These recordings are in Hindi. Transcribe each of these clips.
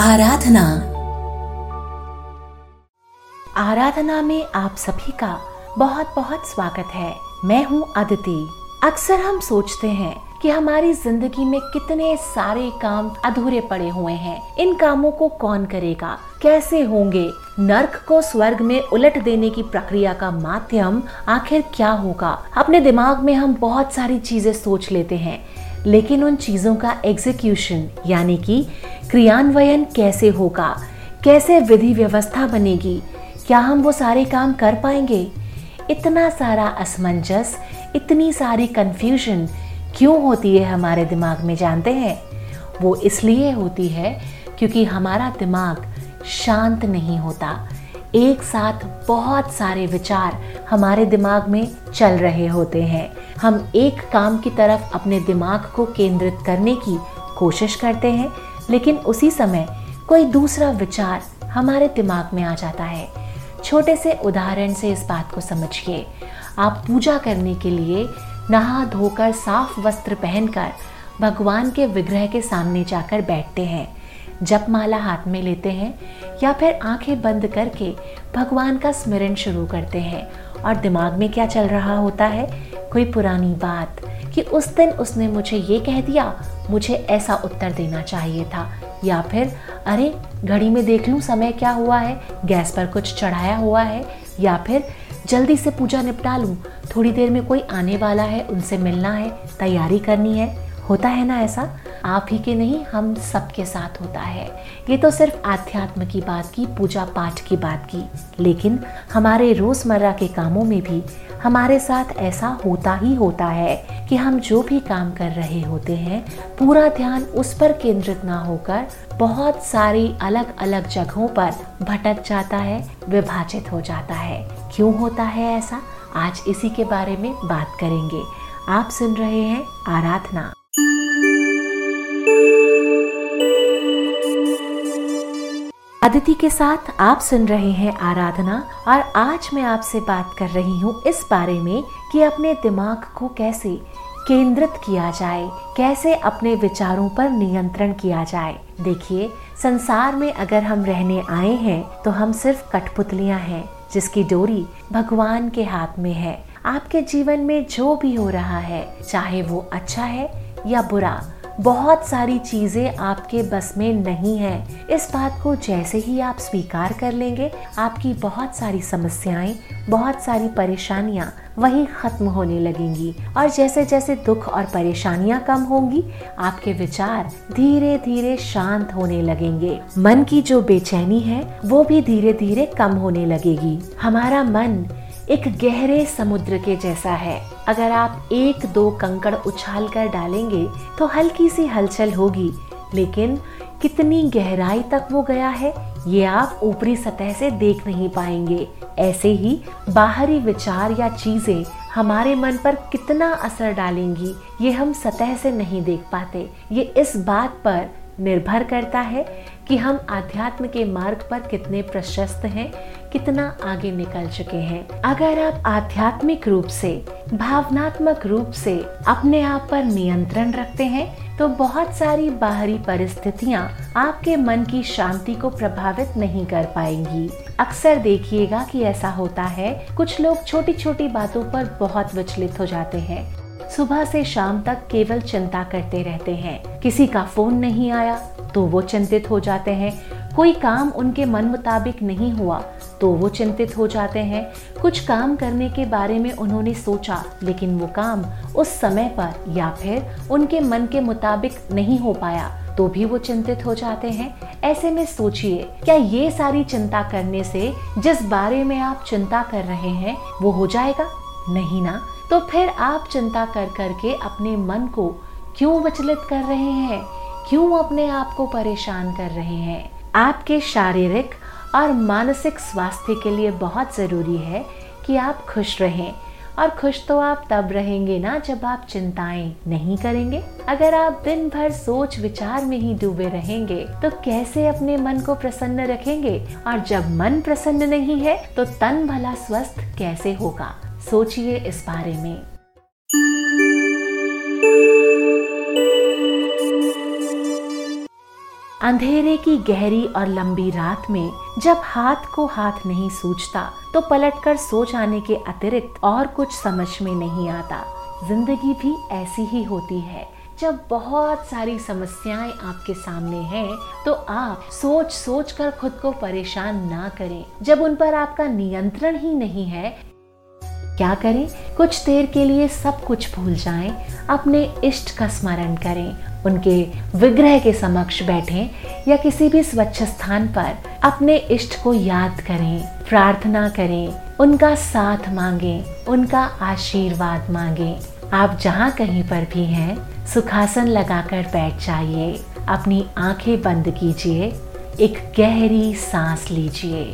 आराधना। आराधना में आप सभी का बहुत बहुत स्वागत है। मैं हूँ अदिति अक्सर हम सोचते हैं कि हमारी ज़िंदगी में कितने सारे काम अधूरे पड़े हुए हैं। इन कामों को कौन करेगा? कैसे होंगे? नर्क को स्वर्ग में उलट देने की प्रक्रिया का माध्यम आखिर क्या होगा? अपने दिमाग में हम बहुत सारी चीज़ें सोच लेते हैं। लेकिन उन चीज़ों का एग्जीक्यूशन यानी कि क्रियान्वयन कैसे होगा? कैसे विधि व्यवस्था बनेगी? क्या हम वो सारे काम कर पाएँगे? इतना सारा असमंजस, इतनी सारी कंफ्यूजन क्यों होती है हमारे दिमाग में जानते हैं? वो इसलिए होती है क्योंकि हमारा दिमाग शांत नहीं होता। एक साथ बहुत सारे विचार हमारे दिमाग में चल रहे होते हैं। हम एक काम की तरफ़ अपने दिमाग को केंद्रित करने की कोशिश करते हैं, लेकिन उसी समय कोई दूसरा विचार हमारे दिमाग में आ जाता है। छोटे से उदाहरण से इस बात को समझिए। आप पूजा करने के लिए नहा धोकर साफ़ वस्त्र पहनकर भगवान के विग्रह के सामने जाकर बैठते हैं। जप माला हाथ में लेते हैं या फिर आँखें बंद करके भगवान का स्मरण शुरू करते हैं। और दिमाग में क्या चल रहा होता है? कोई पुरानी बात कि उस दिन उसने मुझे ये कह दिया, मुझे ऐसा उत्तर देना चाहिए था। या फिर, अरे, घड़ी में देख लूँ समय क्या हुआ है? गैस पर कुछ चढ़ाया हुआ है? या फिर, जल्दी से पूजा निपटा लूँ, थोड़ी देर में कोई आने वाला है, उनसे मिलना है, तैयारी करनी है? होता है ना ऐसा? आप ही के नहीं, हम सबके साथ होता है। ये तो सिर्फ़ आध्यात्म की बात की, पूजा पाठ की बात की। लेकिन हमारे रोज़मर्रा के कामों में भी हमारे साथ ऐसा होता ही होता है कि हम जो भी काम कर रहे होते हैं, पूरा ध्यान उस पर केंद्रित ना होकर बहुत सारी अलग अलग जगहों पर भटक जाता है, विभाजित हो जाता है। क्यों होता है ऐसा? आज इसी के बारे में बात करेंगे। आप सुन रहे हैं आराधना। अदिति के साथ आप सुन रहे हैं आराधना और आज मैं आपसे बात कर रही हूँ इस बारे में कि अपने दिमाग को कैसे केंद्रित किया जाए, कैसे अपने विचारों पर नियंत्रण किया जाए। देखिए, संसार में अगर हम रहने आए हैं तो हम सिर्फ़ कठपुतलियाँ हैं, जिसकी डोरी भगवान के हाथ में है। आपके जीवन में जो भी हो रहा है, चाहे वो अच्छा है या बुरा बहुत सारी चीज़ें आपके बस में नहीं है। इस बात को जैसे ही आप स्वीकार कर लेंगे, आपकी बहुत सारी समस्याएँ, बहुत सारी परेशानियाँ वही खत्म होने लगेंगी। और जैसे जैसे दुख और परेशानियाँ कम होंगी, आपके विचार धीरे धीरे शांत होने लगेंगे। मन की जो बेचैनी है, वो भी धीरे धीरे कम होने लगेगी। हमारा मन एक गहरे समुद्र के जैसा है। अगर आप एक दो कंकड़ उछाल कर डालेंगे तो हल्की सी हलचल होगी। लेकिन कितनी गहराई तक वो गया है, ये आप ऊपरी सतह से देख नहीं पाएँगे। ऐसे ही बाहरी विचार या चीज़ें हमारे मन पर कितना असर डालेंगी, ये हम सतह से नहीं देख पाते। ये इस बात पर निर्भर करता है कि हम अध्यात्म के मार्ग पर कितने प्रशस्त हैं, कितना आगे निकल चुके हैं। अगर आप आध्यात्मिक रूप से, भावनात्मक रूप से अपने आप पर नियंत्रण रखते हैं तो बहुत सारी बाहरी परिस्थितियाँ आपके मन की शांति को प्रभावित नहीं कर पाएँगी। अक्सर देखिएगा कि ऐसा होता है, कुछ लोग छोटी छोटी बातों पर बहुत विचलित हो जाते हैं। सुबह से शाम तक केवल चिंता करते रहते हैं। किसी का फ़ोन नहीं आया तो वो चिंतित हो जाते हैं। कोई काम उनके मन मुताबिक नहीं हुआ तो वो चिंतित हो जाते हैं। कुछ काम करने के बारे में उन्होंने सोचा, लेकिन वो काम उस समय पर या फिर उनके मन के मुताबिक नहीं हो पाया तो भी वो चिंतित हो जाते हैं। ऐसे में सोचिए, क्या ये सारी चिंता करने से जिस बारे में आप चिंता कर रहे हैं, वो हो जाएगा? नहीं ना? तो फिर आप चिंता कर करके अपने मन को क्यों विचलित कर रहे हैं? क्यों अपने आप को परेशान कर रहे हैं? आपके शारीरिक और मानसिक स्वास्थ्य के लिए बहुत ज़रूरी है कि आप खुश रहें। और खुश तो आप तब रहेंगे ना जब आप चिंताएँ नहीं करेंगे। अगर आप दिन भर सोच विचार में ही डूबे रहेंगे तो कैसे अपने मन को प्रसन्न रखेंगे? और जब मन प्रसन्न नहीं है तो तन भला स्वस्थ कैसे होगा? सोचिए इस बारे में। अंधेरे की गहरी और लंबी रात में जब हाथ को हाथ नहीं सूझता तो पलटकर सो जाने के अतिरिक्त और कुछ समझ में नहीं आता। ज़िंदगी भी ऐसी ही होती है। जब बहुत सारी समस्याएँ आपके सामने हैं तो आप सोच सोच कर खुद को परेशान ना करें। जब उन पर आपका नियंत्रण ही नहीं है क्या करें? कुछ देर के लिए सब कुछ भूल जाएँ, अपने इष्ट का स्मरण करें उनके विग्रह के समक्ष बैठें या किसी भी स्वच्छ स्थान पर अपने इष्ट को याद करें प्रार्थना करें उनका साथ मांगें उनका आशीर्वाद मांगें। आप जहाँ कहीं पर भी हैं सुखासन लगाकर बैठ जाइए अपनी आँखें बंद कीजिए एक गहरी सांस लीजिए।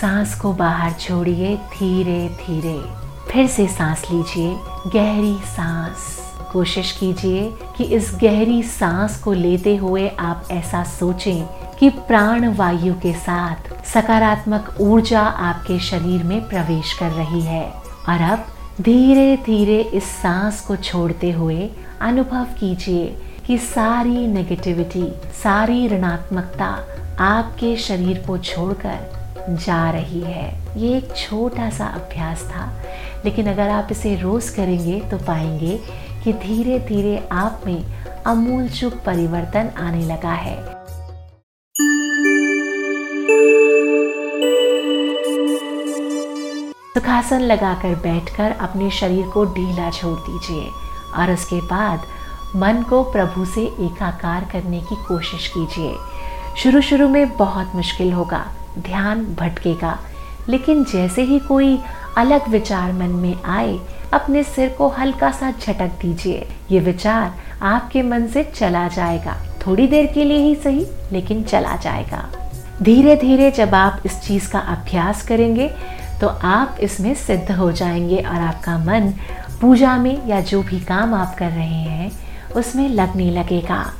सांस को बाहर छोड़िए धीरे धीरे फिर से सांस लीजिए, गहरी सांस। कोशिश कीजिए कि इस गहरी सांस को लेते हुए आप ऐसा सोचें कि प्राण वायु के साथ सकारात्मक ऊर्जा आपके शरीर में प्रवेश कर रही है। और अब धीरे धीरे इस सांस को छोड़ते हुए अनुभव कीजिए कि सारी नेगेटिविटी सारी ऋणात्मकता आपके शरीर को छोड़कर जा रही है। ये एक छोटा सा अभ्यास था। लेकिन अगर आप इसे रोज करेंगे तो पाएँगे कि धीरे धीरे आप में अमूल चुप परिवर्तन आने लगा है। सुखासन लगाकर बैठकर अपने शरीर को ढीला छोड़ दीजिए और उसके बाद मन को प्रभु से एकाकार करने की कोशिश कीजिए। शुरू शुरू में बहुत मुश्किल होगा, ध्यान भटकेगा, लेकिन जैसे ही कोई अलग विचार मन में आए, अपने सिर को हल्का सा झटक दीजिए। ये विचार आपके मन से चला जाएगा। थोड़ी देर के लिए ही सही, लेकिन चला जाएगा। धीरे धीरे जब आप इस चीज़ का अभ्यास करेंगे तो आप इसमें सिद्ध हो जाएँगे और आपका मन पूजा में या जो भी काम आप कर रहे हैं, उसमें लगने लगेगा।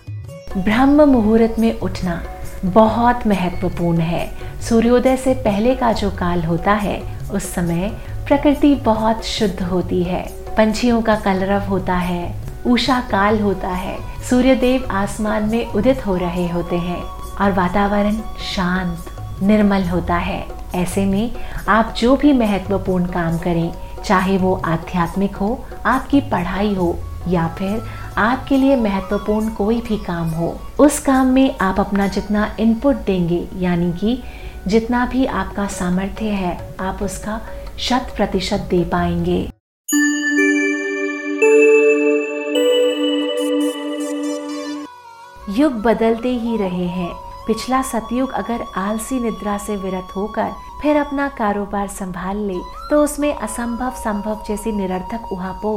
ब्रह्म मुहूर्त में उठना बहुत महत्वपूर्ण है। सूर्योदय से पहले का जो काल होता है उस समय प्रकृति बहुत शुद्ध होती है। पंछियों का कलरव होता है उषा काल होता है, सूर्यदेव आसमान में उदित हो रहे होते हैं और वातावरण शांत, निर्मल होता है। ऐसे में आप जो भी महत्वपूर्ण काम करें, चाहे वो आध्यात्मिक हो, आपकी पढ़ाई हो या फिर आपके लिए महत्वपूर्ण कोई भी काम हो, उस काम में आप अपना जितना इनपुट देंगे, यानी कि जितना भी आपका सामर्थ्य है, आप उसका शत प्रतिशत दे पाएँगे। युग बदलते ही रहे हैं। पिछला सतयुग अगर आलसी निद्रा से विरत होकर फिर अपना कारोबार संभाल ले तो उसमें असंभव संभव जैसी निरर्थक उहापो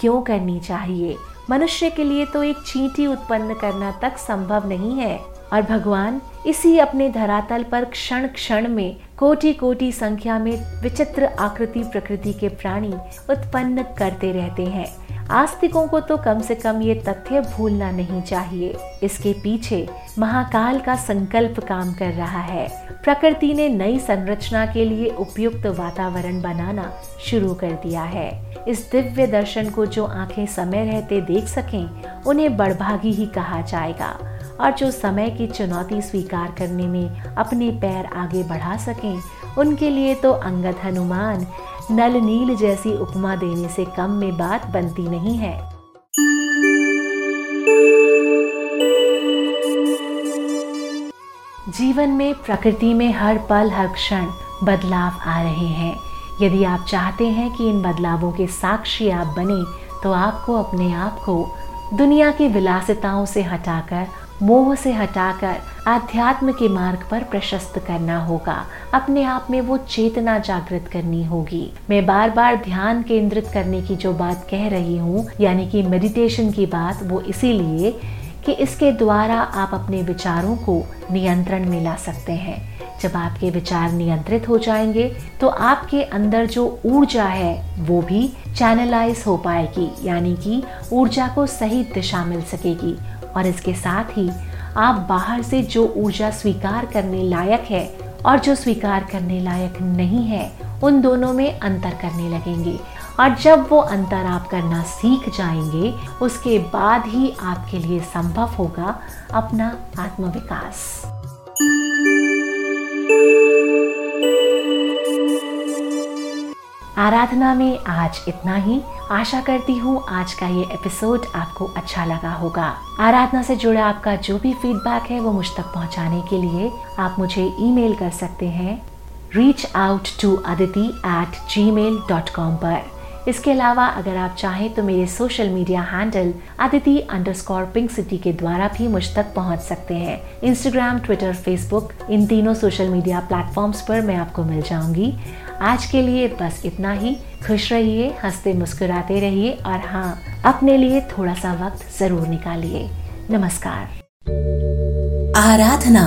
क्यों करनी चाहिए? मनुष्य के लिए तो एक चींटी उत्पन्न करना तक संभव नहीं है। और भगवान इसी अपने धरातल पर क्षण क्षण में कोटि कोटि संख्या में विचित्र आकृति प्रकृति के प्राणी उत्पन्न करते रहते हैं। आस्तिकों को तो कम से कम ये तथ्य भूलना नहीं चाहिए। इसके पीछे महाकाल का संकल्प काम कर रहा है। प्रकृति ने नई संरचना के लिए उपयुक्त वातावरण बनाना शुरू कर दिया है। इस दिव्य दर्शन को जो आँखें समय रहते देख सकें, उन्हें बड़भागी ही कहा जाएगा। और जो समय की चुनौती स्वीकार करने में अपने पैर आगे बढ़ा सकें, उनके लिए तो अंगद हनुमान नल नील जैसी उपमा देने से कम में बात बनती नहीं है। जीवन में, प्रकृति में हर पल, हर क्षण बदलाव आ रहे हैं। यदि आप चाहते हैं कि इन बदलावों के साक्षी आप बने तो आपको अपने आप को दुनिया की विलासिताओं से हटाकर मोह से हटाकर आध्यात्म के मार्ग पर प्रशस्त करना होगा। अपने आप में वो चेतना जागृत करनी होगी। मैं बार बार ध्यान केंद्रित करने की जो बात कह रही हूँ, यानी कि मेडिटेशन की बात, वो इसीलिए कि इसके द्वारा आप अपने विचारों को नियंत्रण में ला सकते हैं। जब आपके विचार नियंत्रित हो जाएँगे तो आपके अंदर जो ऊर्जा है, वो भी चैनलाइज हो पाएगी, यानी कि ऊर्जा को सही दिशा मिल सकेगी। और इसके साथ ही आप बाहर से जो ऊर्जा स्वीकार करने लायक है और जो स्वीकार करने लायक नहीं है, उन दोनों में अंतर करने लगेंगे। और जब वो अंतर आप करना सीख जाएँगे, उसके बाद ही आपके लिए संभव होगा अपना आत्मविकास। आराधना में आज इतना ही। आशा करती हूँ आज का ये एपिसोड आपको अच्छा लगा होगा। आराधना से जुड़ा आपका जो भी फीडबैक है, वो मुझ तक पहुँचाने के लिए आप मुझे ईमेल कर सकते हैं। Reach out to Aditi at Gmail dot com पर। इसके अलावा अगर आप चाहें तो मेरे social media handle Aditi under pink city के द्वारा भी मुझ तक पहुँच सकते हैं। इंस्टाग्राम ट्विटर फेसबुक इन तीनों सोशल मीडिया प्लेटफॉर्म्स पर मैं आपको मिल जाऊँगी। आज के लिए बस इतना ही। खुश रहिए, हँसते मुस्कुराते रहिए और हाँ अपने लिए थोड़ा सा वक्त ज़रूर निकालिए। नमस्कार। आराधना